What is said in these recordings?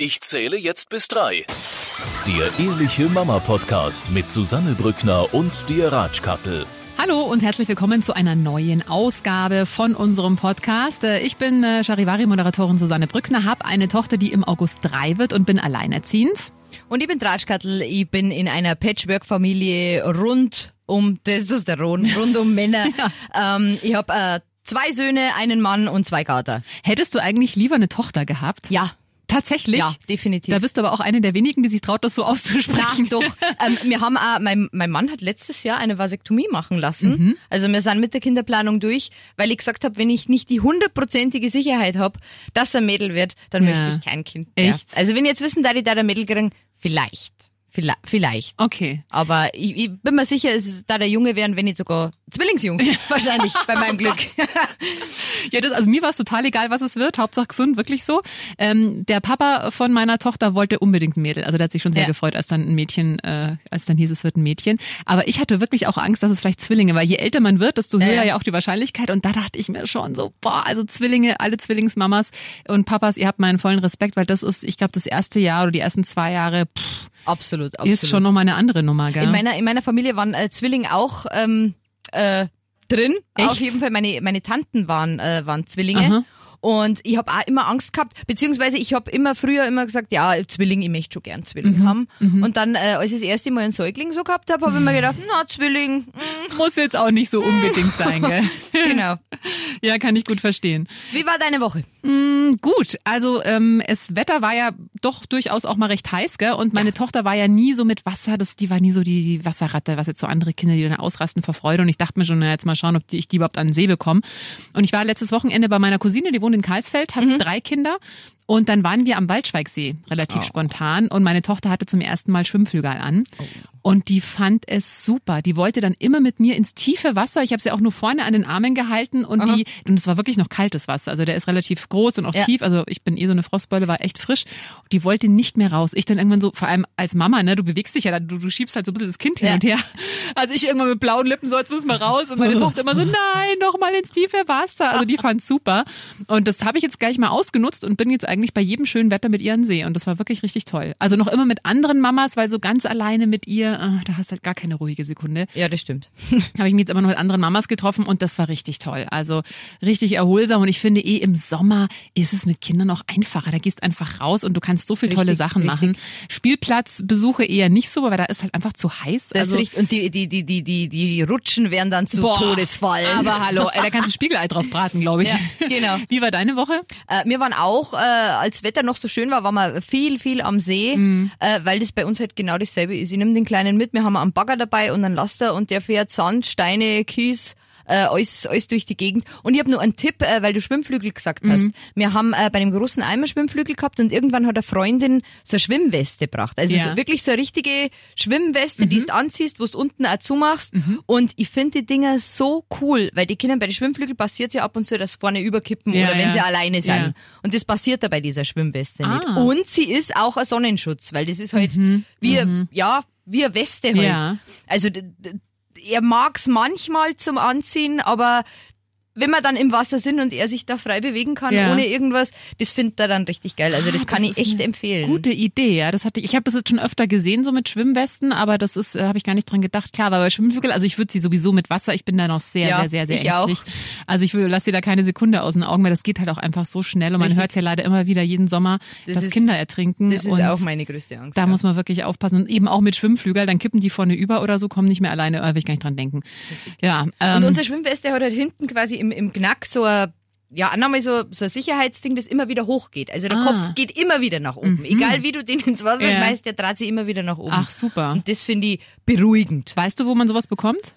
Ich zähle jetzt bis drei. Der Ehrliche Mama Podcast mit Susanne Brückner und dir Ratschkattel. Hallo und herzlich willkommen zu einer neuen Ausgabe von unserem Podcast. Äh, Ich bin äh, Charivari-Moderatorin Susanne Brückner, habe eine Tochter, die im August drei wird und bin alleinerziehend. Und ich bin Tratschkattel, ich bin in einer Patchwork-Familie rund um Testosteron, rund um Männer. ähm, ich habe äh, zwei Söhne, einen Mann und zwei Kater. Hättest du eigentlich lieber eine Tochter gehabt? Ja, Tatsächlich? ja, definitiv. Da bist du aber auch eine der wenigen, die sich traut, das so Na, auszusprechen. doch. Ähm, wir haben auch, mein, mein Mann hat letztes Jahr eine Vasektomie machen lassen. Mhm. Also wir sind mit der Kinderplanung durch, weil ich gesagt habe, wenn ich nicht die hundertprozentige Sicherheit habe, dass er Mädel wird, dann Ja. möchte ich kein Kind mehr. Echt? Also wenn ich jetzt wissen, da ich da der Mädel kriegen, vielleicht. Vielleicht. vielleicht. Okay. Aber ich, ich bin mir sicher, es ist da der Junge wären, wenn nicht sogar Zwillingsjungs. Wahrscheinlich, bei meinem Glück. Ja, das, also mir war es total egal, was es wird. Hauptsache gesund, wirklich so. Ähm, der Papa von meiner Tochter wollte unbedingt ein Mädel. Also der hat sich schon sehr Ja. gefreut, als dann ein Mädchen, äh, als dann hieß, es wird ein Mädchen. Aber ich hatte wirklich auch Angst, dass es vielleicht Zwillinge, weil je älter man wird, desto höher Ja. ja auch die Wahrscheinlichkeit. Und da dachte ich mir schon so, boah, also Zwillinge, alle Zwillingsmamas und Papas, ihr habt meinen vollen Respekt, weil das ist, ich glaube, das erste Jahr oder die ersten zwei Jahre pff, Absolut, absolut. ist schon nochmal eine andere Nummer, gell? in meiner, in meiner Familie waren äh, Zwillinge auch ähm, äh, drin. Echt? Auf jeden Fall, meine, meine Tanten waren, äh, waren Zwillinge. Aha. Und ich habe auch immer Angst gehabt, beziehungsweise ich habe immer früher immer gesagt, ja, Zwilling, ich möchte schon gern Zwilling Mhm. haben. Und dann, äh, als ich das erste Mal einen Säugling so gehabt habe, habe ich mir gedacht, na, Zwilling, mm, Muss jetzt auch nicht so unbedingt sein, gell? genau. ja, kann ich gut verstehen. Wie war deine Woche? Mm, Gut, also ähm, das Wetter war ja doch durchaus auch mal recht heiß, gell? Und meine Tochter war ja nie so mit Wasser, das, die war nie so die, die Wasserratte, was jetzt so andere Kinder, die dann ausrasten vor Freude. Und ich dachte mir schon, na, jetzt mal schauen, ob die, ich die überhaupt an den See bekomme. Und ich war letztes Wochenende bei meiner Cousine, die wohnt in Karlsfeld, hat drei Kinder. Und dann waren wir am Waldschweigsee, relativ spontan. Und meine Tochter hatte zum ersten Mal Schwimmflügel an. Und die fand es super. Die wollte dann immer mit mir ins tiefe Wasser. Ich habe sie auch nur vorne an den Armen gehalten und die, und es war wirklich noch kaltes Wasser. Also der ist relativ groß und auch Ja. tief. Also ich bin eh so eine Frostbeule, war echt frisch. Und die wollte nicht mehr raus. Ich dann irgendwann so, vor allem als Mama, ne, du bewegst dich ja, du, du schiebst halt so ein bisschen das Kind hin Ja. und her. Also ich irgendwann mit blauen Lippen so, jetzt müssen wir raus. Und meine Tochter immer so, nein, noch mal ins tiefe Wasser. Also die fand's super. Und das habe ich jetzt gleich mal ausgenutzt und bin jetzt eigentlich bei jedem schönen Wetter mit ihr an See. Und das war wirklich richtig toll. Also noch immer mit anderen Mamas, weil so ganz alleine mit ihr, ah, da hast du halt gar keine ruhige Sekunde Ja, das stimmt. habe ich mich jetzt immer noch mit anderen Mamas getroffen und das war richtig toll. Also richtig erholsam und ich finde eh im Sommer ist es mit Kindern auch einfacher. Da gehst einfach raus und du kannst so viele tolle Sachen richtig. machen. Spielplatzbesuche eher nicht so, weil da ist halt einfach zu heiß. Das also, ist richtig. Und die, die, die, die, die, die Rutschen werden dann zu Boah, Todesfallen. Aber hallo, da kannst du Spiegelei drauf braten, glaube ich. Ja, genau. Wie war deine Woche? Äh, wir waren auch, äh, als Wetter noch so schön war, waren wir viel, viel am See, Mhm. äh, weil das bei uns halt genau dasselbe ist. Ich nehme den Kleinen mit, wir haben einen Bagger dabei und einen Laster und der fährt Sand, Steine, Kies, äh, alles, alles durch die Gegend. Und ich habe nur einen Tipp, äh, weil du Schwimmflügel gesagt Mhm. hast. Wir haben äh, bei einem großen Eimer Schwimmflügel gehabt und irgendwann hat eine Freundin so eine Schwimmweste gebracht. Also Ja. Mhm. so wirklich so eine richtige Schwimmweste, die du anziehst, wo du unten auch zumachst. Und ich finde die Dinger so cool, weil die Kinder bei den Schwimmflügeln passiert ja ab und zu, dass vorne überkippen Ja, oder wenn ja. sie alleine sind. Und das passiert da bei dieser Schwimmweste Ah. nicht. Und sie ist auch ein Sonnenschutz, weil das ist halt wie, ja, wie eine Weste halt. Ja. Also er mag's manchmal zum Anziehen, aber wenn wir dann im Wasser sind und er sich da frei bewegen kann, Ja. ohne irgendwas, das findet er dann richtig geil. Also das Ah, kann das ich echt empfehlen. Gute Idee, ja. Das hatte ich. Ich habe das jetzt schon öfter gesehen, so mit Schwimmwesten, aber das ist, äh, habe ich gar nicht dran gedacht. Klar, aber bei Schwimmflügel, also ich würde sie sowieso mit Wasser, ich bin da noch sehr, Ja, sehr, sehr, sehr ich auch. ängstlich. Also ich lasse sie da keine Sekunde aus den Augen, weil das geht halt auch einfach so schnell und man hört ja leider immer wieder jeden Sommer, Das dass ist- Kinder ertrinken. Das ist und auch meine größte Angst. da ja. muss man wirklich aufpassen. Und eben auch mit Schwimmflügel, dann kippen die vorne über oder so, kommen nicht mehr alleine, äh, will ich gar nicht dran denken. Ja, ähm, Und unsere Schwimmweste hat halt hinten quasi im, im Knack so ein, ja, einmal so, so ein Sicherheitsding, das immer wieder hochgeht. Also der Ah. Kopf geht immer wieder nach oben. Egal wie du den ins Wasser Ja. schmeißt, der dreht sich immer wieder nach oben. ach super. Und das finde ich beruhigend. Weißt du, wo man sowas bekommt?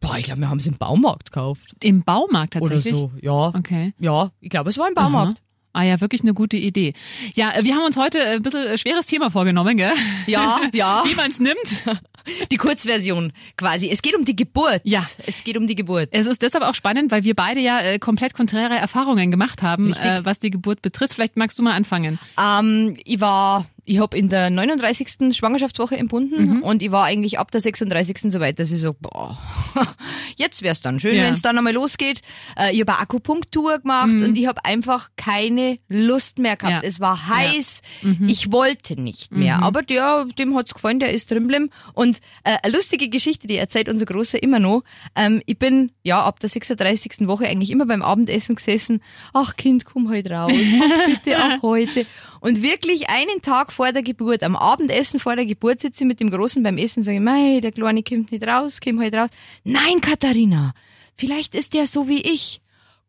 Boah, ich glaube, wir haben es im Baumarkt gekauft. Im Baumarkt tatsächlich. Oder so, ja. Okay. Ja, ich glaube, es war im Baumarkt. Ah ja, wirklich eine gute Idee. Ja, äh, wir haben uns heute ein bisschen äh, schweres Thema vorgenommen, gell? Ja, ja. Wie man es nimmt. Die Kurzversion quasi. Es geht um die Geburt. Ja. Es geht um die Geburt. Es ist deshalb auch spannend, weil wir beide ja äh, komplett konträre Erfahrungen gemacht haben, äh, was die Geburt betrifft. Vielleicht magst du mal anfangen. Ähm, ich war ich habe in der 39. Schwangerschaftswoche entbunden Mhm. und ich war eigentlich ab der 36. so weit, dass ich so, boah, jetzt wär's dann schön, Ja. wenn es dann einmal losgeht. Äh, ich habe Akupunktur gemacht und ich habe einfach keine Lust mehr gehabt. Mhm. Ja. Es war heiß, ich wollte nicht mehr. Aber der, dem hat's gefallen, der ist drin. Und äh, eine lustige Geschichte, die erzählt unser Großer immer noch. Ähm, ich bin ja ab der 36. Woche eigentlich immer beim Abendessen gesessen. Ach Kind, komm heute raus. Ach bitte, ach heute. Und wirklich einen Tag vor der Geburt, am Abendessen vor der Geburt, sitze ich mit dem Großen beim Essen und sage, mei, der Kleine kommt nicht raus, komm heute raus. Nein, Katharina, vielleicht ist der so wie ich.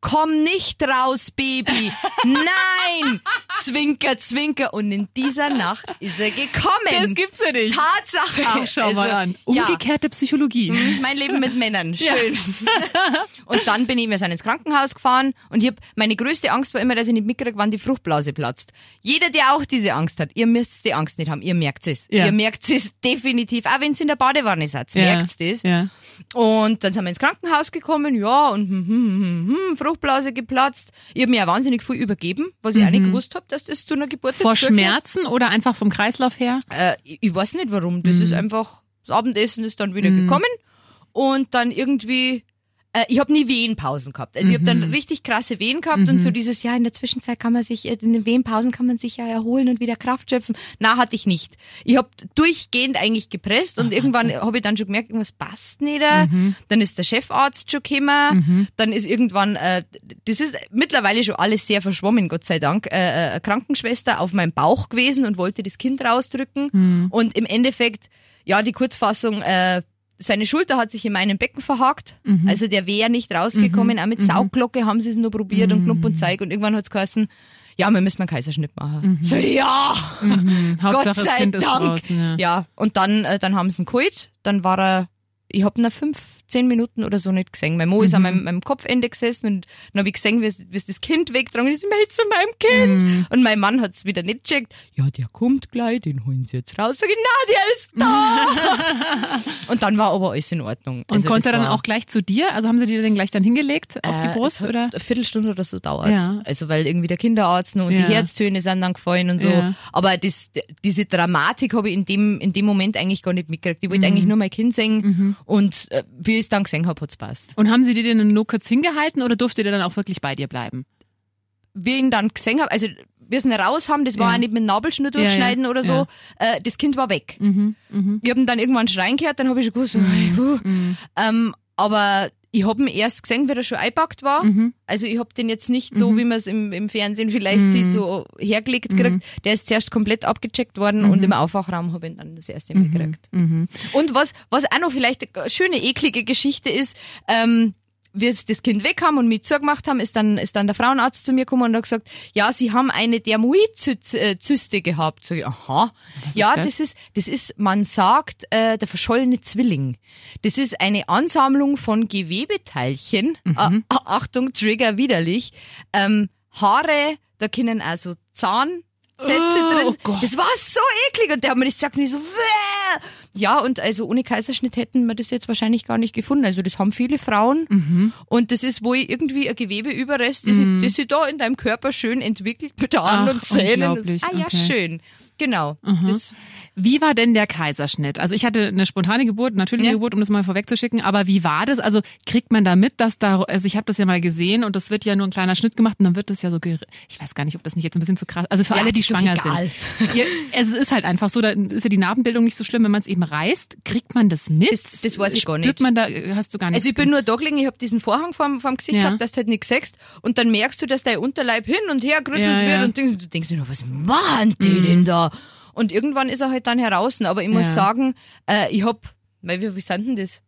Komm nicht raus, Baby. Nein! Zwinker, zwinker. Und in dieser Nacht ist er gekommen. Das gibt's ja nicht. Tatsache. Ach, schau Also, mal an. ja. Umgekehrte Psychologie. Mhm, Mein Leben mit Männern. Schön. und dann bin ich, sind ins Krankenhaus gefahren und ich hab, meine größte Angst war immer, dass ich nicht mitkriege, wann die Fruchtblase platzt. Jeder, der auch diese Angst hat, ihr müsst die Angst nicht haben, ihr merkt es. Ja. Ihr merkt es definitiv, auch wenn es in der Badewanne seid, Ja. merkt es. Ja. Und dann sind wir ins Krankenhaus gekommen, ja, und hm, hm, hm, hm, Fruchtblase geplatzt. Ich habe mir ja wahnsinnig viel übergeben, was ich auch nicht gewusst habe, dass das zu einer Geburt Mhm. Vor. Schmerzen oder einfach vom Kreislauf her? Äh, ich, ich weiß nicht warum. Das Mhm. ist einfach, das Abendessen ist dann wieder gekommen und dann irgendwie, äh, ich habe nie Wehenpausen gehabt. Also ich habe Mhm. dann richtig krasse Wehen gehabt und so dieses, ja, in der Zwischenzeit kann man sich, äh, in den Wehenpausen kann man sich ja erholen und wieder Kraft schöpfen. Na, hatte ich nicht. Ich habe durchgehend eigentlich gepresst und irgendwann habe ich dann schon gemerkt, irgendwas passt nicht. Mhm. Dann ist der Chefarzt schon gekommen. Dann ist irgendwann, äh, das ist mittlerweile schon alles sehr verschwommen, Gott sei Dank, äh, äh, eine Krankenschwester auf meinem Bauch gewesen und wollte das Kind rausdrücken. Mhm. Und im Endeffekt, ja, die Kurzfassung, äh, seine Schulter hat sich in meinem Becken verhakt. Mhm. Also der wäre nicht rausgekommen. Auch mit Saugglocke haben sie es nur probiert und Klump und Zeig. Und irgendwann hat es geheißen, ja, wir müssen einen Kaiserschnitt machen. So, ja! Hauptsache Gott sei Dank. draußen. Ja. Ja, und dann, äh, dann haben sie ihn geholt. Dann war er, ich hab ihn fünf, zehn Minuten oder so nicht gesehen. Mein Mo ist an meinem, meinem Kopfende gesessen und dann hab ich gesehen, wie es es das Kind weggetragen ist. Ich möchte zu meinem Kind. Und mein Mann hat's wieder nicht gecheckt. Ja, der kommt gleich, den holen sie jetzt raus. Sag ich, na, der ist da. und dann war aber alles in Ordnung. Und Also konnte das er dann auch gleich zu dir? Also haben sie dir den gleich dann hingelegt auf die äh, Brust es hat oder? Eine Viertelstunde oder so dauert. Ja. Also weil irgendwie der Kinderarzt noch und Ja. die Herztöne sind dann gefallen und so. Ja. Aber das, diese Dramatik habe ich in dem, in dem Moment eigentlich gar nicht mitgekriegt. Ich Mhm. wollte eigentlich nur mein Kind singen und äh, wie ich es dann gesehen habe, hat's passt. Und haben sie dir den nur kurz hingehalten oder durfte der dann auch wirklich bei dir bleiben? Wie ihn dann gesehen habe, also wir sind raus haben, das war Ja. auch nicht mit Nabelschnur Ja, ja, durchschneiden oder so, ja. äh, das Kind war weg. Mhm, mhm. Ich habe ihn dann irgendwann schreien gehört, dann habe ich schon gewusst, puh. ähm, aber ich habe ihn erst gesehen, wie er schon eingepackt war. Mhm. Also ich habe den jetzt nicht so, wie man es im, im Fernsehen vielleicht sieht, so hergelegt gekriegt. Der ist zuerst komplett abgecheckt worden und im Aufwachraum habe ich ihn dann das erste Mal gekriegt. Mhm. Und was, was auch noch vielleicht eine schöne, eklige Geschichte ist, ähm, wir das Kind weg haben und mich zugemacht haben, ist dann, ist dann der Frauenarzt zu mir gekommen und hat gesagt, ja, sie haben eine Dermoidzyste gehabt. Ich, aha. ja, das? das? ist, das ist, man sagt, äh, der verschollene Zwilling. Das ist eine Ansammlung von Gewebeteilchen. Äh, Achtung, Trigger widerlich. Ähm, Haare, da können also Zahn, Sätze Oh, drin. oh Gott. Das war so eklig und der hat mir das gesagt und ich so, Wäh! ja und also ohne Kaiserschnitt hätten wir das jetzt wahrscheinlich gar nicht gefunden. Also das haben viele Frauen Mhm. und das ist wohl irgendwie ein Gewebeüberrest, das, sich, das sich da in deinem Körper schön entwickelt mit Haaren und Zähnen. Und so. Ah ja, okay. Mhm. schön. Genau. Das, Wie war denn der Kaiserschnitt? Also ich hatte eine spontane Geburt, natürliche Ja. Geburt, um das mal vorwegzuschicken, aber wie war das? Also kriegt man da mit, dass da, also ich habe das ja mal gesehen und das wird ja nur ein kleiner Schnitt gemacht und dann wird das ja so, ich weiß gar nicht, ob das nicht jetzt ein bisschen zu krass, also für Ja, alle, die schwanger sind. Ja, es ist halt einfach so, da ist ja die Narbenbildung nicht so schlimm, wenn man es eben reißt. Kriegt man das mit? Das- das weiß ich gar Spürt nicht. man da, hast du gar nicht. also ich bin nur da gelegen, ich habe diesen Vorhang vorm, vorm Gesicht Ja. gehabt, dass du halt nichts siehst und dann merkst du, dass dein Unterleib hin und her gerüttelt wird. Mhm. und du, du denkst dir, was machen die denn da? Und irgendwann ist er halt dann heraus. Aber ich muss Ja. sagen, äh, ich hab, weil wir, wie sind denn das?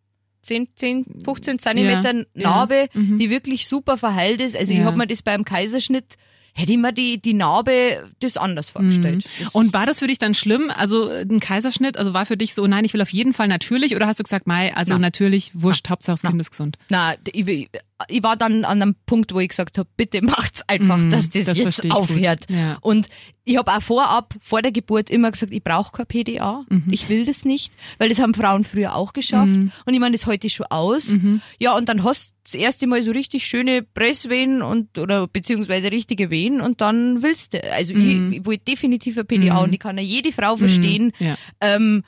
10, 10, 15 Zentimeter Ja, Narbe, ja, mhm. die wirklich super verheilt ist. Also ich Ja. hab mir das beim Kaiserschnitt, hätte ich mir die, die Narbe das anders vorgestellt. Das- Mhm. Und war das für dich dann schlimm? Also ein Kaiserschnitt, also war für dich so, nein, ich will auf jeden Fall natürlich oder hast du gesagt, Mai, also Na. natürlich, wurscht, Hauptsache das Kind ist gesund? Na, ich, will- ich war dann an einem Punkt, wo ich gesagt habe, bitte macht's einfach, Mm, dass das, das jetzt ich aufhört. ja. Und ich habe auch vorab, vor der Geburt immer gesagt, ich brauche kein PDA, Mhm. ich will das nicht, weil das haben Frauen früher auch geschafft. Und ich meine, das ich schon aus. Mhm. Ja, und dann hast du das erste Mal so richtig schöne Presswehen und oder beziehungsweise richtige Wehen und dann willst du. Also Mhm. ich, ich will definitiv ein PDA und ich kann ja jede Frau verstehen. Ja. Ähm,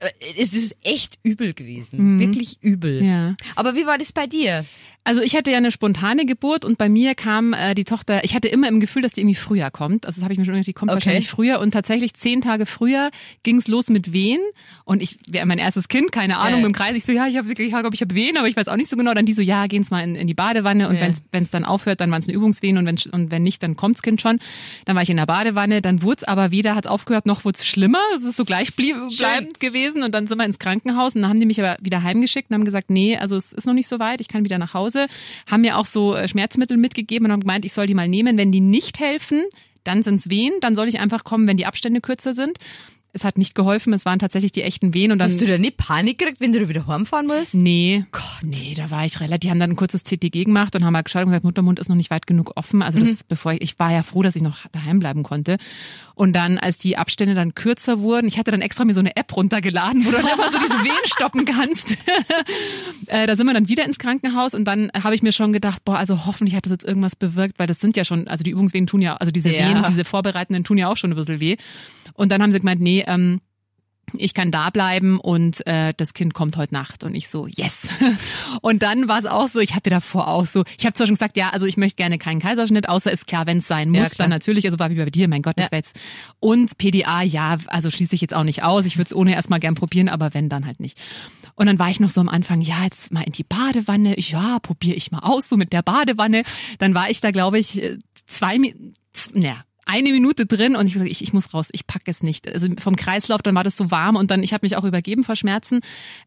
äh, es ist echt übel gewesen. Wirklich übel. Mhm. Ja. Aber wie war das bei dir? Also ich hatte ja eine spontane Geburt und bei mir kam äh, die Tochter, ich hatte immer im Gefühl, dass die irgendwie früher kommt. Also das habe ich mir schon gedacht, die kommt Okay. wahrscheinlich früher und tatsächlich zehn Tage früher ging's los mit Wehen und ich wäre mein erstes Kind, keine Ahnung, Ja. im Kreis. Ich so, ja, ich habe wirklich, ich glaube, ich habe Wehen, aber ich weiß auch nicht so genau. Dann die so, ja, gehen's mal in, in die Badewanne und Ja. wenn's wenn's dann aufhört, dann waren's eine Übungswehen und wenn und wenn nicht, dann kommt's Kind schon. Dann war ich in der Badewanne, dann wurd's aber weder hat's aufgehört noch wurd's schlimmer. Es ist so gleich blieb, bleibend gewesen und dann sind wir ins Krankenhaus und dann haben die mich aber wieder heimgeschickt und haben gesagt, nee, also es ist noch nicht so weit, ich kann wieder nach Hause. Haben mir auch so äh, Schmerzmittel mitgegeben und haben gemeint, ich soll die mal nehmen. Wenn die nicht helfen, dann sind's Wehen, dann soll ich einfach kommen, wenn die Abstände kürzer sind. Es hat nicht geholfen, es waren tatsächlich die echten Wehen und dann Hast du da nicht Panik gekriegt, wenn du wieder heimfahren musst? Nee, nee, da war ich relativ, die haben dann ein kurzes CTG gemacht und haben mal geschaut und gesagt, Muttermund ist noch nicht weit genug offen. Also das, Mhm. bevor ich, ich war ja froh, dass ich noch daheim bleiben konnte. Und dann, als die Abstände dann kürzer wurden, ich hatte dann extra mir so eine App runtergeladen, wo du dann immer so diese Wehen stoppen kannst. äh, da sind wir dann wieder ins Krankenhaus und dann habe ich mir schon gedacht, boah, also hoffentlich hat das jetzt irgendwas bewirkt, weil das sind ja schon, also die Übungswehen tun ja, also diese Ja. Wehen, diese vorbereitenden tun ja auch schon ein bisschen weh. Und dann haben sie gemeint, nee, ähm, ich kann da bleiben und äh, das Kind kommt heute Nacht und ich so yes und dann war es auch so ich habe davor auch so ich habe zwar schon gesagt ja also ich möchte gerne keinen Kaiserschnitt außer ist klar wenn es sein Ja, muss klar. dann natürlich also war wie bei dir mein Gott das Ja. wäre jetzt und PDA ja also schließe ich jetzt auch nicht aus ich würde es ohne erstmal gern probieren aber wenn dann halt nicht und dann war ich noch so am Anfang ja jetzt mal in die Badewanne Ich, ja probiere ich mal aus so mit der Badewanne dann war ich da glaube ich äh, zwei Mi- z- ja eine Minute drin und ich, ich, ich muss raus, ich packe es nicht. Also vom Kreislauf, dann war das so warm und dann, ich habe mich auch übergeben vor Schmerzen.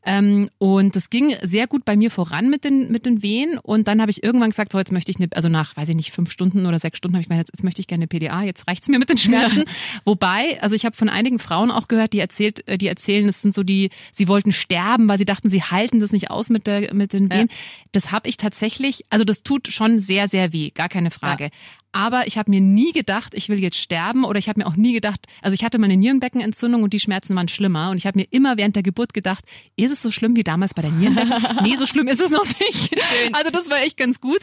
Ähm, und das ging sehr gut bei mir voran mit den, mit den Wehen. Und dann habe ich irgendwann gesagt, so jetzt möchte ich eine, also nach, weiß ich nicht, fünf Stunden oder sechs Stunden habe ich gemeint, jetzt, jetzt möchte ich gerne eine PDA, jetzt reicht's mir mit den Schmerzen. Wobei, also ich habe von einigen Frauen auch gehört, die erzählt, äh, die erzählen, es sind so die, sie wollten sterben, weil sie dachten, sie halten das nicht aus mit der, mit den Wehen. Das habe ich tatsächlich, also das tut schon sehr, sehr weh, gar keine Frage. Aber ich habe mir nie gedacht, ich will jetzt sterben oder ich habe mir auch nie gedacht, also ich hatte meine Nierenbeckenentzündung und die Schmerzen waren schlimmer und ich habe mir immer während der Geburt gedacht, ist es so schlimm wie damals bei der Nierenbecken? nee, so schlimm ist es noch nicht. Also das war echt ganz gut.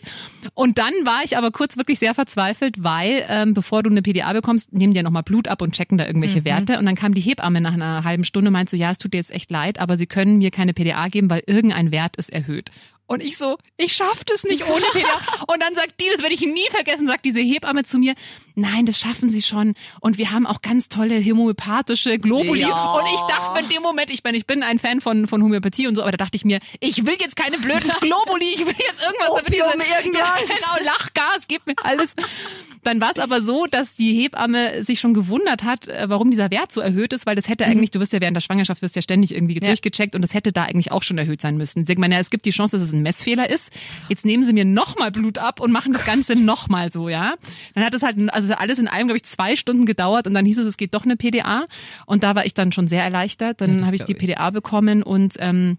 Und dann war ich aber kurz wirklich sehr verzweifelt, weil ähm, bevor du eine PDA bekommst, nehmen die ja nochmal Blut ab und checken da irgendwelche Werte und dann kam die Hebamme nach einer halben Stunde und meinte so, ja, es tut dir jetzt echt leid, aber sie können mir keine PDA geben, weil irgendein Wert ist erhöht. Und ich so, ich schaff das nicht ohne PDA. Und dann sagt die, das werde ich nie vergessen, sagt diese Hebamme zu mir, nein, das schaffen sie schon. Und wir haben auch ganz tolle homöopathische Globuli. Ja. Und ich dachte in dem Moment, ich bin, ich bin ein Fan von, von Homöopathie und so, aber da dachte ich mir, ich will jetzt keine blöden Globuli, ich will jetzt irgendwas damit Opium, diese- irgendwas. Ja, genau, Lachgas, gib mir alles. Dann war es aber so, dass die Hebamme sich schon gewundert hat, äh, warum dieser Wert so erhöht ist, weil das hätte eigentlich, du wirst ja während der Schwangerschaft wirst ja ständig irgendwie durchgecheckt und das hätte da eigentlich auch schon erhöht sein müssen. Sie sagt, ja, es gibt die Chance, dass es ein Messfehler ist. Jetzt nehmen sie mir nochmal Blut ab und machen das Ganze nochmal so, ja. Dann hat es halt, also alles in allem, glaube ich, zwei Stunden gedauert und dann hieß es, es geht doch eine PDA. Und da war ich dann schon sehr erleichtert. Dann das habe ich die. PDA bekommen und ähm,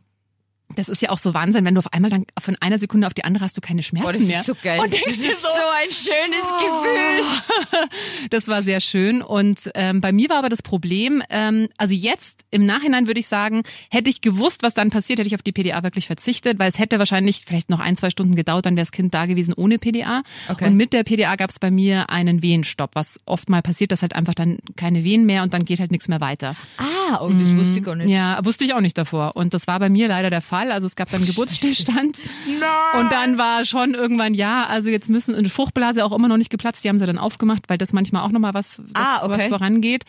das ist ja auch so Wahnsinn, wenn du auf einmal dann von einer Sekunde auf die andere hast du keine Schmerzen Boah, das mehr. ist so geil. Und denkst das dir ist so, so ein schönes Gefühl. das war sehr schön. Und ähm, bei mir war aber das Problem, ähm, also jetzt im Nachhinein würde ich sagen, hätte ich gewusst, was dann passiert, hätte ich auf die PDA wirklich verzichtet, weil es hätte wahrscheinlich vielleicht noch ein, zwei Stunden gedauert, dann wäre das Kind da gewesen ohne PDA. Okay. Und mit der PDA gab es bei mir einen Wehenstopp, was oft mal passiert, dass halt einfach dann keine Wehen mehr und dann geht halt nichts mehr weiter. Ah, und das wusste ich gar nicht. Ja, wusste ich auch nicht davor. Und das war bei mir leider der Fall. Also es gab dann Geburtsstillstand. Und dann war schon irgendwann, ja, also jetzt müssen, und Fruchtblase auch immer noch nicht geplatzt, die haben sie dann aufgemacht, weil das manchmal auch nochmal was, das, Ah, okay. was vorangeht.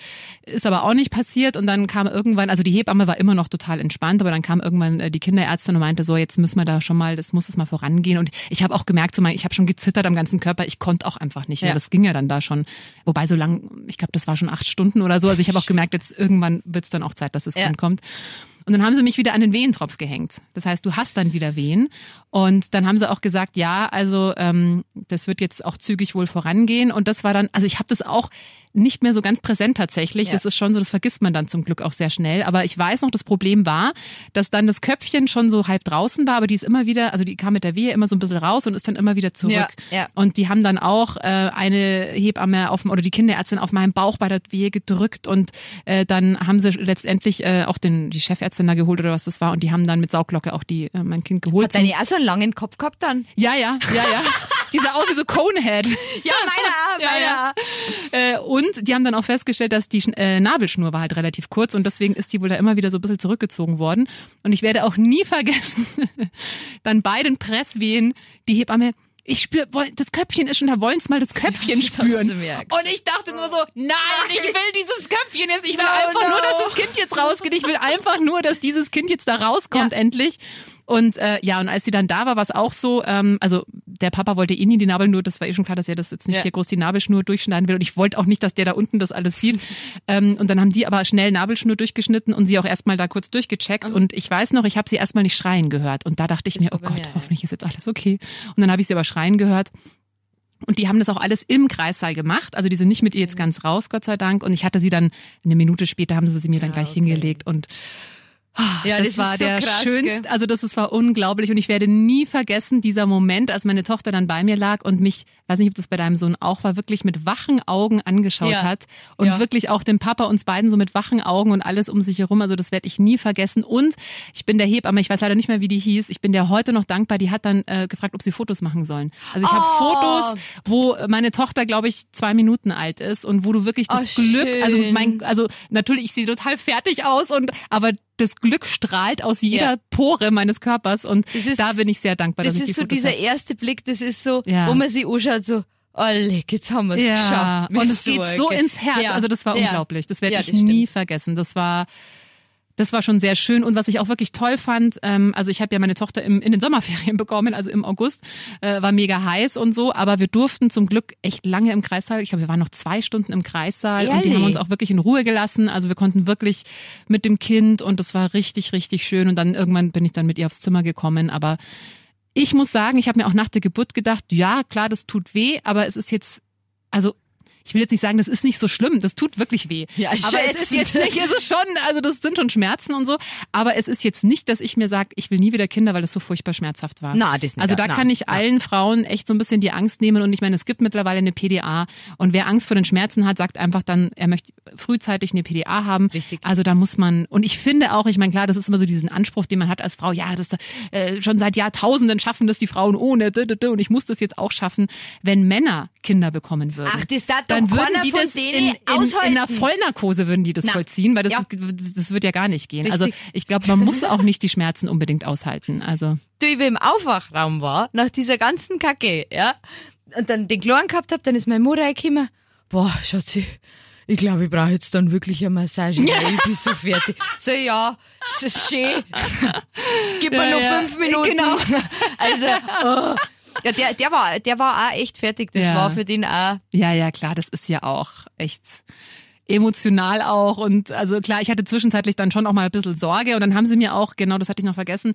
Ist aber auch nicht passiert. Und dann kam irgendwann, also die Hebamme war immer noch total entspannt, aber dann kam irgendwann äh, die Kinderärztin und meinte so, jetzt müssen wir da schon mal, das muss es mal vorangehen. Und ich habe auch gemerkt, so mein, ich habe schon gezittert am ganzen Körper, ich konnte auch einfach nicht mehr. Ja. Das ging ja dann da schon. Wobei so lang, ich glaube, das war schon acht Stunden oder so. Also ich habe auch gemerkt, jetzt irgendwann wird es dann auch Zeit, dass das Ja. Kind kommt. Und dann haben sie mich wieder an den Wehentropf gehängt. Das heißt, du hast dann wieder Wehen. Und dann haben sie auch gesagt, ja, also ähm, das wird jetzt auch zügig wohl vorangehen. Und das war dann, also ich habe das auch nicht mehr so ganz präsent tatsächlich. Ja. Das ist schon so, das vergisst man dann zum Glück auch sehr schnell. Aber ich weiß noch, das Problem war, dass dann das Köpfchen schon so halb draußen war, aber die ist immer wieder, also die kam mit der Wehe immer so ein bisschen raus und ist dann immer wieder zurück. Ja, ja. Und die haben dann auch äh, eine Hebamme auf dem, oder die Kinderärztin auf meinem Bauch bei der Wehe gedrückt und äh, dann haben sie letztendlich äh, auch den, die Chefärztin da geholt oder was das war und die haben dann mit Sauglocke auch die, äh, mein Kind geholt. Hat deine auch so einen langen Kopf gehabt dann? ja, ja, ja, ja. Die sah aus wie so Conehead. Ja, meiner, Ja, ja. Äh, und die haben dann auch festgestellt, dass die äh, Nabelschnur war halt relativ kurz und deswegen ist die wohl da immer wieder so ein bisschen zurückgezogen worden. Und ich werde auch nie vergessen, dann bei den Presswehen die Hebamme, ich spüre, das Köpfchen ist schon da, wollen's mal das Köpfchen hast spüren. Und ich dachte nur so, nein, ich will dieses Köpfchen jetzt, ich will No, einfach nur, no. dass das Kind jetzt rausgeht. Ich will einfach nur, dass dieses Kind jetzt da rauskommt Ja. endlich. Und äh, ja, und als sie dann da war, war es auch so, ähm, also der Papa wollte eh nie die Nabelschnur, das war eh schon klar, dass er das jetzt nicht Ja. hier groß die Nabelschnur durchschneiden will. Und ich wollte auch nicht, dass der da unten das alles sieht. Ähm, und dann haben die aber schnell Nabelschnur durchgeschnitten und sie auch erstmal da kurz durchgecheckt. Und ich weiß noch, ich habe sie erstmal nicht schreien gehört. Und da dachte ich mir, war oh Gott, mir, ja. hoffentlich ist jetzt alles okay. Und dann habe ich sie aber schreien gehört. Und die haben das auch alles im Kreissaal gemacht. Also die sind nicht mit ihr jetzt ganz raus, Gott sei Dank. Und ich hatte sie dann eine Minute später haben sie sie mir dann Ah, gleich okay. hingelegt und Ja, das, das war ist so der krass, schönste, gell? also das, das war unglaublich und ich werde nie vergessen dieser Moment, als meine Tochter dann bei mir lag und mich, weiß nicht, ob das bei deinem Sohn auch war, wirklich mit wachen Augen angeschaut Ja. hat und Ja. wirklich auch dem Papa uns beiden so mit wachen Augen und alles um sich herum, also das werde ich nie vergessen und ich bin der Hebamme, ich weiß leider nicht mehr, wie die hieß, ich bin der heute noch dankbar, die hat dann äh, gefragt, ob sie Fotos machen sollen. Also ich habe Oh. Fotos, wo meine Tochter, glaube ich, zwei Minuten alt ist und wo du wirklich das Oh, Glück, also mein, also natürlich, ich sehe total fertig aus und aber das Glück strahlt aus jeder Ja. Pore meines Körpers und Das ist- da bin ich sehr dankbar, Das dass ich die ist so Fotos dieser hab. erste Blick, das ist so, Ja. wo man sich anschaut, so, oh leck, jetzt haben wir es ja, geschafft. und es geht so okay. ins Herz. Ja. Also das war unglaublich. Das werde ich das nie vergessen. Das war das war schon sehr schön und was ich auch wirklich toll fand, ähm, also ich habe ja meine Tochter im, in den Sommerferien bekommen, also im August, äh, war mega heiß und so, aber wir durften zum Glück echt lange im Kreissaal. Ich glaube, wir waren noch zwei Stunden im Kreissaal und die Ehrlich? haben uns auch wirklich in Ruhe gelassen. Also wir konnten wirklich mit dem Kind und das war richtig, richtig schön und dann irgendwann bin ich dann mit ihr aufs Zimmer gekommen, aber ich muss sagen, ich habe mir auch nach der Geburt gedacht, ja, klar, das tut weh, aber es ist jetzt, also ich will jetzt nicht sagen, das ist nicht so schlimm, das tut wirklich weh. Ja, aber es ist jetzt nicht, es ist schon, also das sind schon Schmerzen und so, aber es ist jetzt nicht, dass ich mir sage, ich will nie wieder Kinder, weil das so furchtbar schmerzhaft war. Na, das nicht. Also da Na, kann ich na. allen Frauen echt so ein bisschen die Angst nehmen und ich meine, es gibt mittlerweile eine PDA und wer Angst vor den Schmerzen hat, sagt einfach dann, er möchte frühzeitig eine PDA haben. Richtig. Also da muss man und ich finde auch, ich meine klar, das ist immer so diesen Anspruch, den man hat als Frau, ja, das äh, schon seit Jahrtausenden schaffen das die Frauen ohne und ich muss das jetzt auch schaffen, wenn Männer Kinder bekommen würden. Ach, das darf dann würden die das in, in, in einer Vollnarkose würden die das Na. vollziehen, weil das, Ja. ist, das wird ja gar nicht gehen. Richtig. Also ich glaube, man muss auch nicht die Schmerzen unbedingt aushalten. Also du, ich im Aufwachraum war, nach dieser ganzen Kacke, ja, und dann den Kleinen gehabt hab, dann ist meine Mutter gekommen, boah, Schatzi, ich glaube, ich brauche jetzt dann wirklich eine Massage, weil ich bin so fertig. So, ja, es ist schön. Gib mir Ja, nur ja. fünf Minuten. Genau. Also, oh. Ja, der, der war, der war auch echt fertig. Das Ja. war für den auch. Ja, ja, klar, das ist ja auch echt emotional auch und also klar, ich hatte zwischenzeitlich dann schon auch mal ein bisschen Sorge und dann haben sie mir auch, genau das hatte ich noch vergessen,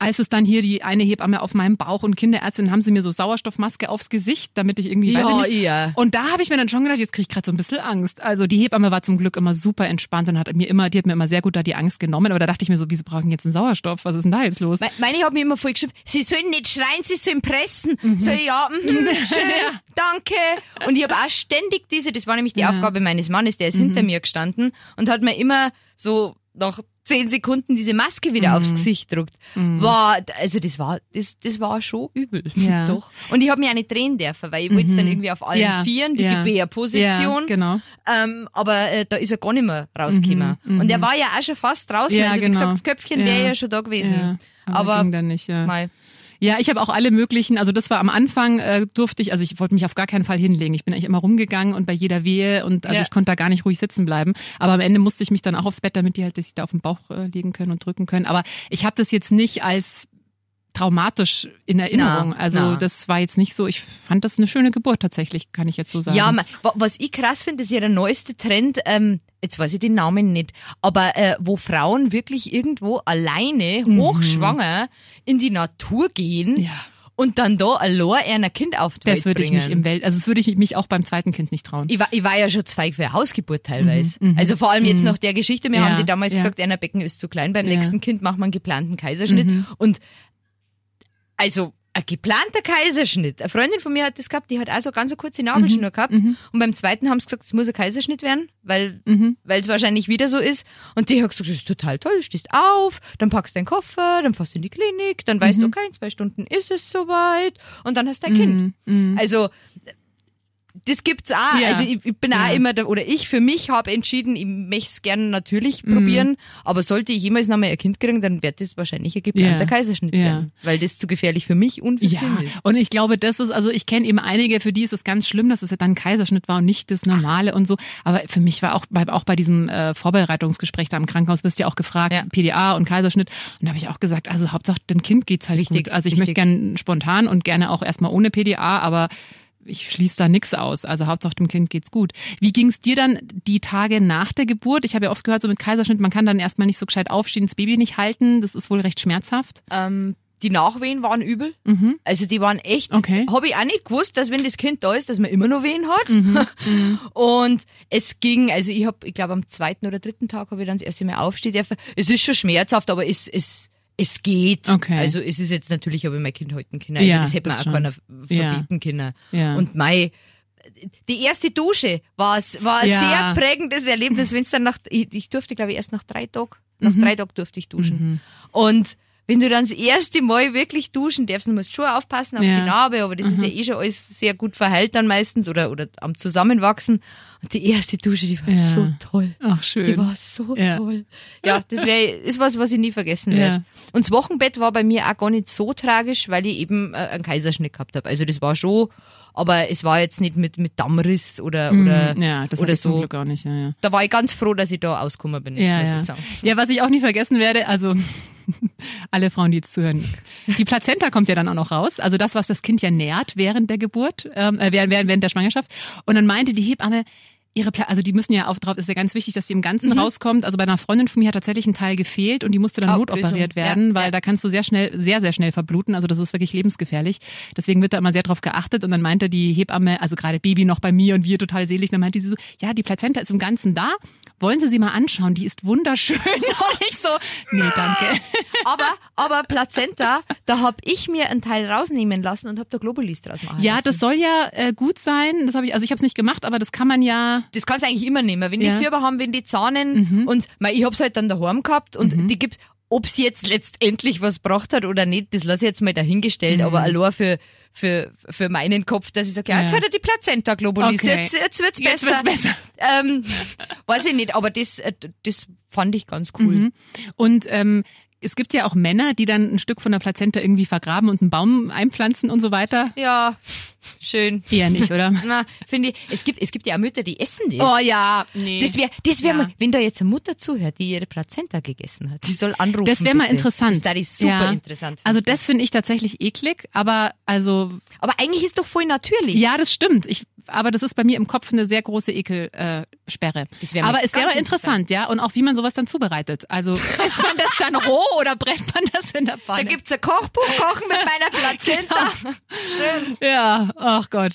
als es dann hier die eine Hebamme auf meinem Bauch und Kinderärztin haben sie mir so Sauerstoffmaske aufs Gesicht, damit ich irgendwie, weiß Ja, ich nicht. ja. Und da habe ich mir dann schon gedacht, jetzt kriege ich gerade so ein bisschen Angst. Also die Hebamme war zum Glück immer super entspannt und hat mir immer, die hat mir immer sehr gut da die Angst genommen, aber da dachte ich mir so, wieso brauchen jetzt einen Sauerstoff? Was ist denn da jetzt los? Me- Meine hat mir immer voll geschrieben, sie sollen nicht schreien, sie sollen pressen. Mhm. So, ja, mhm, schön, danke. Und ich habe auch ständig diese, das war nämlich die Aufgabe meines Mannes, der ist Mhm. hinter mir gestanden und hat mir immer so nach zehn Sekunden diese Maske wieder Mhm. aufs Gesicht gedruckt. War, also das war, das, das war schon übel. Ja. Doch. Und ich habe mir auch nicht drehen dürfen, weil ich wollte dann irgendwie auf allen Ja, Vieren, die ja. Gebärposition. Ja, genau. Ähm, aber äh, da ist er gar nicht mehr rausgekommen. Und er war ja auch schon fast draußen. Mhm, also wie genau. gesagt, das Köpfchen wäre Ja. schon da gewesen. Ja, aber ging dann nicht, ja. mal. Ja, ich habe auch alle möglichen, also das war am Anfang, äh, durfte ich, also ich wollte mich auf gar keinen Fall hinlegen. Ich bin eigentlich immer rumgegangen und bei jeder Wehe und also Ja. ich konnte da gar nicht ruhig sitzen bleiben. Aber am Ende musste ich mich dann auch aufs Bett, damit die halt sich da auf den Bauch äh, legen können und drücken können. Aber ich habe das jetzt nicht als traumatisch in Erinnerung. Na, also na. das war jetzt nicht so, ich fand das eine schöne Geburt tatsächlich, kann ich jetzt so sagen. Ja, ma- wa- was ich krass finde, ist ja der neueste Trend, ähm, jetzt weiß ich den Namen nicht, aber äh, wo Frauen wirklich irgendwo alleine, hochschwanger, in die Natur gehen Mhm. Ja. und dann da allein ein Kind auf Das Welt würde ich mich bringen. im Welt, also das würde ich mich auch beim zweiten Kind nicht trauen. Ich war, ich war ja schon zwei für Hausgeburt teilweise. Also vor allem jetzt nach der Geschichte. Wir Mhm, Ja, haben die damals ja. gesagt, einer Becken ist zu klein. Beim Ja. Mhm. nächsten Kind machen wir einen geplanten Kaiserschnitt. Und also ein geplanter Kaiserschnitt. Eine Freundin von mir hat das gehabt, die hat also ganz eine kurze Nabelschnur gehabt. Und beim zweiten haben sie gesagt, es muss ein Kaiserschnitt werden, weil weil es wahrscheinlich wieder so ist. Und die hat gesagt, das ist total toll, du stehst auf, dann packst deinen Koffer, dann fährst du in die Klinik, dann weißt du, okay, in zwei Stunden ist es soweit und dann hast du ein Kind. Also das gibt's auch. Ja. Also ich, ich bin auch Ja. immer da, oder ich für mich habe entschieden, ich möchte es gerne natürlich probieren, aber sollte ich jemals noch mal ein Kind kriegen, dann wird das wahrscheinlich ein geplanter Ja. Kaiserschnitt Ja. werden, weil das zu gefährlich für mich und fürs Ja, Kind ist. und ich glaube, das ist, also ich kenne eben einige, für die ist es ganz schlimm, dass es ja dann Kaiserschnitt war und nicht das Normale und so. Aber für mich war auch bei, auch bei diesem äh, Vorbereitungsgespräch da im Krankenhaus, wirst du ja auch gefragt, Ja. PDA und Kaiserschnitt. Und da habe ich auch gesagt, also Hauptsache dem Kind geht's halt Richtig, gut. Also ich richtig. möchte gern spontan und gerne auch erstmal ohne PDA, aber ich schließe da nix aus. Also Hauptsache dem Kind geht's gut. Wie ging's dir dann die Tage nach der Geburt? Ich habe ja oft gehört, so mit Kaiserschnitt, man kann dann erstmal nicht so gescheit aufstehen, das Baby nicht halten. Das ist wohl recht schmerzhaft. Ähm, die Nachwehen waren übel. Also die waren echt, Mhm. Okay. habe ich auch nicht gewusst, dass wenn das Kind da ist, dass man immer noch Wehen hat. Mhm. Und es ging, also ich habe, ich glaube am zweiten oder dritten Tag habe ich dann das erste Mal aufstehen dürfen. Es ist schon schmerzhaft, aber es, es, es geht. Okay. Also es ist jetzt natürlich, habe ich mein Kind halten können. Also Ja, das hätte man auch schon. keiner Ja. verbieten können. Ja. Und mei, die erste Dusche war, war ein Ja. sehr prägendes Erlebnis, wenn es dann nach, ich, ich durfte glaube ich erst nach drei Tagen, nach Mhm. drei Tagen durfte ich duschen. Und wenn du dann das erste Mal wirklich duschen darfst, du musst schon aufpassen auf Ja. Mhm. die Narbe, aber das ist ja eh schon alles sehr gut verheilt dann meistens oder, oder am Zusammenwachsen. Und die erste Dusche, die war Ja. so toll. Ach, schön. Die war so Ja. toll. Ja, das wäre ist was, was ich nie vergessen Ja. werde. Und das Wochenbett war bei mir auch gar nicht so tragisch, weil ich eben äh, einen Kaiserschnitt gehabt habe. Also das war schon, aber es war jetzt nicht mit, mit Dammriss oder, oder, Mhm. ja, das oder ich zum so. Glück auch nicht. Ja, ja. Da war ich ganz froh, dass ich da ausgekommen bin, Ja, muss ja. ich sagen. ja, was ich auch nie vergessen werde, also alle Frauen, die jetzt zuhören, die Plazenta kommt ja dann auch noch raus, also das, was das Kind ja nährt während der Geburt, ähm, äh, während, während während der Schwangerschaft. Und dann meinte die Hebamme, ihre Pla also die müssen ja auf drauf, ist ja ganz wichtig, dass die im Ganzen Mhm. rauskommt. Also bei einer Freundin von mir hat tatsächlich ein Teil gefehlt und die musste dann Ablösung, notoperiert ja, werden, weil ja. da kannst du sehr schnell, sehr, sehr schnell verbluten. Also das ist wirklich lebensgefährlich. Deswegen wird da immer sehr drauf geachtet. Und dann meinte die Hebamme, also gerade Baby noch bei mir und wir total selig, dann meinte sie so, ja, die Plazenta ist im Ganzen da. Wollen Sie sie mal anschauen? Die ist wunderschön. Und ich so, nee, danke. Aber, aber Plazenta, da hab ich mir einen Teil rausnehmen lassen und hab da Globulis draus machen Ja, lassen. das soll ja äh, gut sein. Das habe ich, also ich habe es nicht gemacht, aber das kann man ja. das kannst du eigentlich immer nehmen. Wenn Ja. Mhm. die Fieber haben, wenn die zahnen und mei, ich hab's halt dann daheim gehabt und die gibt's, ob's jetzt letztendlich was gebracht hat oder nicht, das lasse ich jetzt mal dahingestellt, aber allein für, für, für meinen Kopf, dass ich sage, ja, jetzt. Ja. hat er die Plazenta Globulis, Okay. jetzt, jetzt wird's Jetzt besser. wird's besser. Ähm, weiß ich nicht, aber das, äh, das fand ich ganz cool. Mhm. Und ähm, es gibt ja auch Männer, die dann ein Stück von der Plazenta irgendwie vergraben und einen Baum einpflanzen und so weiter. Ja, schön. Eher nicht, oder? Na, finde ich, es gibt, es gibt ja auch Mütter, die essen das. Oh ja, nee. Das wäre, das wär Ja. mal, wenn da jetzt eine Mutter zuhört, die ihre Plazenta gegessen hat, die soll anrufen. das wäre mal interessant. Das wäre super Ja. interessant. Also das finde ich tatsächlich eklig, aber also Aber eigentlich ist doch voll natürlich. ja, das stimmt. Ich, aber das ist bei mir im Kopf eine sehr große Ekelsperre. Äh, mal aber es wäre ganz interessant, ja, und auch wie man sowas dann zubereitet. Also isst man das dann roh oder brennt man das in der Da Pfanne? gibt's ein Kochbuch, Kochen mit meiner Plazenta. Schön. ja, ach Gott.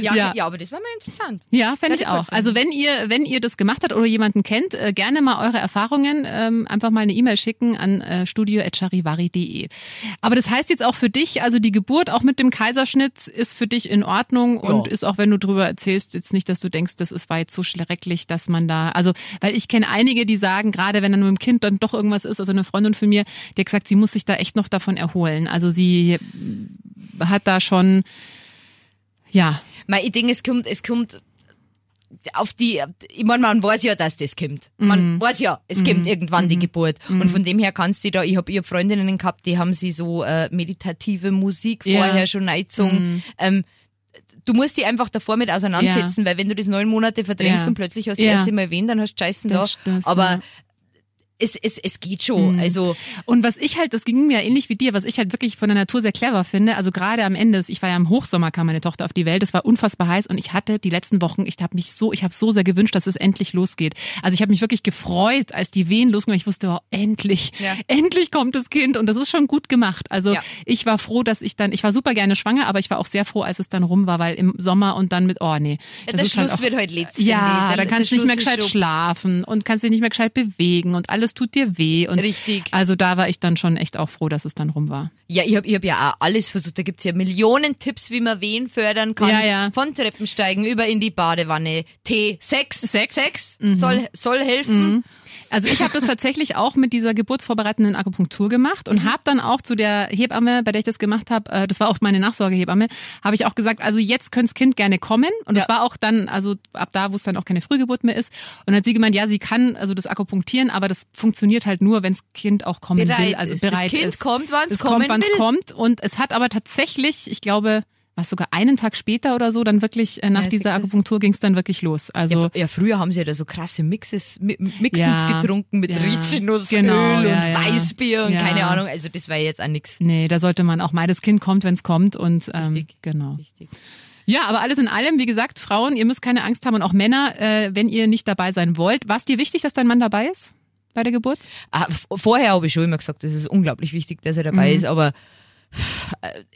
Ja, Ja. ja. aber das wäre mal interessant. Ja, fände ich auch. Also wenn ihr, wenn ihr das gemacht habt oder jemanden kennt, äh, gerne mal eure Erfahrungen, ähm, einfach mal eine E-Mail schicken an äh, studio.charivari.de. Aber das heißt jetzt auch für dich, also die Geburt auch mit dem Kaiserschnitt ist für dich in Ordnung und Ja. ist auch, wenn du drüber erzählst, jetzt nicht, dass du denkst, das ist, war jetzt so schrecklich, dass man da, also, weil ich kenne einige, die sagen, gerade wenn dann mit dem Kind dann doch irgendwas ist, also eine Freundin von mir, die hat gesagt, sie muss sich da echt noch davon erholen. Also sie hat da schon, ja, Mein, denke, es kommt, es kommt auf die, ich meine, man weiß ja, dass das kommt. Man weiß ja, es kommt irgendwann die Geburt. Und von dem her kannst du da, ich habe hab Freundinnen gehabt, die haben sie so äh, meditative Musik Ja. vorher schon eingezogen. Ähm, du musst dich einfach davor mit auseinandersetzen, weil wenn du das neun Monate verdrängst Ja. und plötzlich hast du Ja. das erste Mal wen, dann hast du Scheißen Das- da. das, Aber ja. Es, es, es geht schon. Also Und was ich halt, das ging mir ähnlich wie dir, was ich halt wirklich von der Natur sehr clever finde, also gerade am Ende, ich war ja im Hochsommer, kam meine Tochter auf die Welt, es war unfassbar heiß und ich hatte die letzten Wochen, ich habe mich so, ich habe so sehr gewünscht, dass es endlich losgeht. Also ich habe mich wirklich gefreut, als die Wehen losgingen, ich wusste, oh, endlich, Ja. endlich kommt das Kind und das ist schon gut gemacht. Also Ja. ich war froh, dass ich dann, ich war super gerne schwanger, aber ich war auch sehr froh, als es dann rum war, weil im Sommer und dann mit, oh nee. das der halt Schluss auch- wird halt letzt. ja, da kannst du nicht mehr gescheit schlafen und kannst dich nicht mehr gescheit bewegen und alles tut dir weh. Und Richtig. Also da war ich dann schon echt auch froh, dass es dann rum war. Ja, ich habe ich hab ja auch alles versucht. Da gibt's ja Millionen Tipps, wie man Wehen fördern kann. Ja, ja. Von Treppensteigen über in die Badewanne. Tee, Sex. Sex. Sex Mhm. soll, soll helfen. Also ich habe das tatsächlich auch mit dieser geburtsvorbereitenden Akupunktur gemacht Mhm. und habe dann auch zu der Hebamme, bei der ich das gemacht habe, äh, das war auch meine Nachsorgehebamme, habe ich auch gesagt, also jetzt könnte das Kind gerne kommen und das Ja. war auch dann, also ab da, wo es dann auch keine Frühgeburt mehr ist und dann hat sie gemeint, ja, sie kann also das akupunktieren, aber das funktioniert halt nur, wenn das Kind auch kommen Bereit will, also ist. Das bereit Kind ist. kommt, wann's es kommt, wann es kommt und es hat aber tatsächlich, ich glaube, was sogar einen Tag später oder so, dann wirklich äh, nach Ja, dieser. Akupunktur ging es dann wirklich los. Also Ja, ja, früher haben sie ja da so krasse Mixes, Mi- Mixes getrunken mit. Rizinusöl Genau, und. Weißbier und keine Ahnung. Also das war jetzt auch nix. Nee, da sollte man auch mal, das Kind kommt, wenn es kommt und ähm, Richtig. genau. Richtig. Ja, aber alles in allem, wie gesagt, Frauen, ihr müsst keine Angst haben und auch Männer, äh, wenn ihr nicht dabei sein wollt. War es dir wichtig, dass dein Mann dabei ist bei der Geburt? Ah, vorher habe ich schon immer gesagt, das ist unglaublich wichtig, dass er dabei Mhm. ist, aber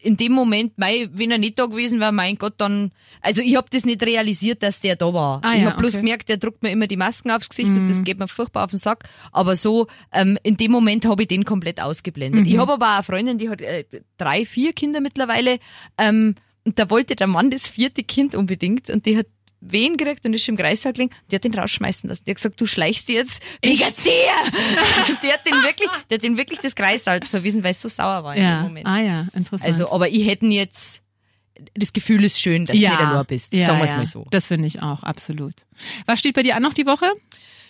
in dem Moment, mei, wenn er nicht da gewesen wäre, mein Gott, dann, also ich habe das nicht realisiert, dass der da war. Ah ich ja, habe bloß okay. gemerkt, der druckt mir immer die Masken aufs Gesicht und Mhm. das geht mir furchtbar auf den Sack. Aber so, ähm, in dem Moment habe ich den komplett ausgeblendet. Mhm. Ich habe aber auch eine Freundin, die hat äh, drei, vier Kinder mittlerweile, ähm, und da wollte der Mann das vierte Kind unbedingt und die hat Wehen gekriegt und ist im Kreissaal gelegen. Die hat den rausschmeißen lassen. Die hat gesagt, du schleichst jetzt wegen dir. die hat den wirklich, der hat den wirklich des Kreissaals verwiesen, weil es so sauer war in dem ja. Moment. Ah ja, interessant. Also, aber ich hätte jetzt, das Gefühl ist schön, dass ja. du nicht allein bist. Ja, Sagen wir es ja. mal so. Das finde ich auch, absolut. Was steht bei dir an noch die Woche?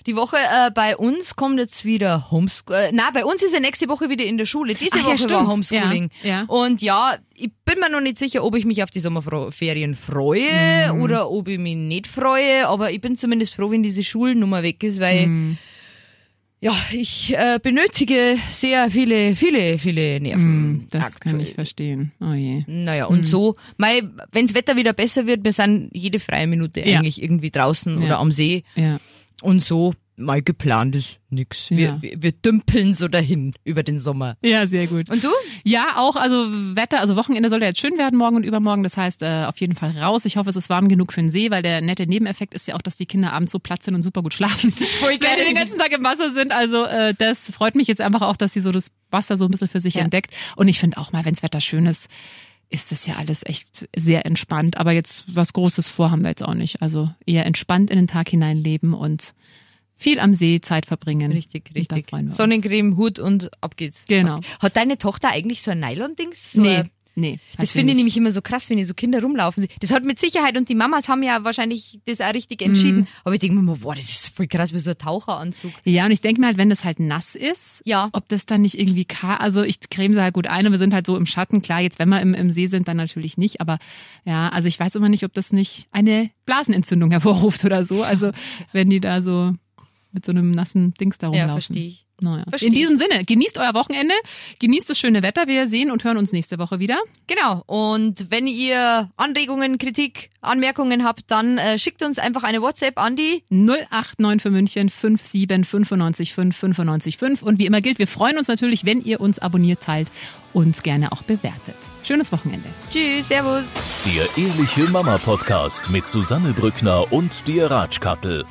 Die Woche äh, bei uns kommt jetzt wieder Homeschooling. Äh, na, bei uns ist ja nächste Woche wieder in der Schule. Diese Ach ja, Woche war stimmt. Homeschooling. Ja, ja. Und ja, ich bin mir noch nicht sicher, ob ich mich auf die Sommerferien freue Mhm. oder ob ich mich nicht freue. Aber ich bin zumindest froh, wenn diese Schulnummer weg ist, weil Mhm. ja, ich äh, benötige sehr viele, viele, viele Nerven. Hm, das kann aktuell. ich verstehen. Oh je. Naja, und so, mei, wenn's Wetter wieder besser wird, wir sind jede freie Minute Ja. eigentlich irgendwie draußen Ja. oder am See. Ja. Und so, mal geplant ist nix. Wir, Ja. wir, wir dümpeln so dahin über den Sommer. Ja, sehr gut. Und du? Ja, auch, also Wetter, also Wochenende soll ja jetzt schön werden, morgen und übermorgen. Das heißt, äh, auf jeden Fall raus. Ich hoffe, es ist warm genug für den See, weil der nette Nebeneffekt ist ja auch, dass die Kinder abends so platt sind und super gut schlafen. Das ist voll geil. Wenn die den ganzen Tag im Wasser sind. Also äh, das freut mich jetzt einfach auch, dass sie so das Wasser so ein bisschen für sich Ja. entdeckt. Und ich finde auch mal, wenns Wetter schön ist, ist das ja alles echt sehr entspannt. Aber jetzt was Großes vor haben wir jetzt auch nicht. Also eher entspannt in den Tag hineinleben und viel am See Zeit verbringen. Richtig, richtig. Sonnencreme, Hut und ab geht's. Genau. Hat deine Tochter eigentlich so ein Nylon-Dings? So Nee, nee. Das finde ich nämlich immer so krass, wenn die so Kinder rumlaufen. Das hat mit Sicherheit, und die Mamas haben ja wahrscheinlich das auch richtig entschieden. Mhm. Aber ich denke mir immer, boah, das ist voll krass, wie so ein Taucheranzug. Ja, und ich denke mir halt, wenn das halt nass ist, Ja. ob das dann nicht irgendwie, also ich creme sie halt gut ein und wir sind halt so im Schatten. Klar, jetzt wenn wir im, im See sind, dann natürlich nicht, aber ja, also ich weiß immer nicht, ob das nicht eine Blasenentzündung hervorruft oder so. Also wenn die da so mit so einem nassen Dings da Ja, rumlaufen. verstehe ich. Naja. In diesem Sinne, genießt euer Wochenende, genießt das schöne Wetter. Wir sehen und hören uns nächste Woche wieder. Genau. Und wenn ihr Anregungen, Kritik, Anmerkungen habt, dann äh, schickt uns einfach eine WhatsApp an die 089 für München 57 95 5 95 5. Und wie immer gilt, wir freuen uns natürlich, wenn ihr uns abonniert, teilt, uns gerne auch bewertet. Schönes Wochenende. Tschüss, Servus. Der Ehrliche Mama Podcast mit Susanne Brückner und dir Ratschkattel.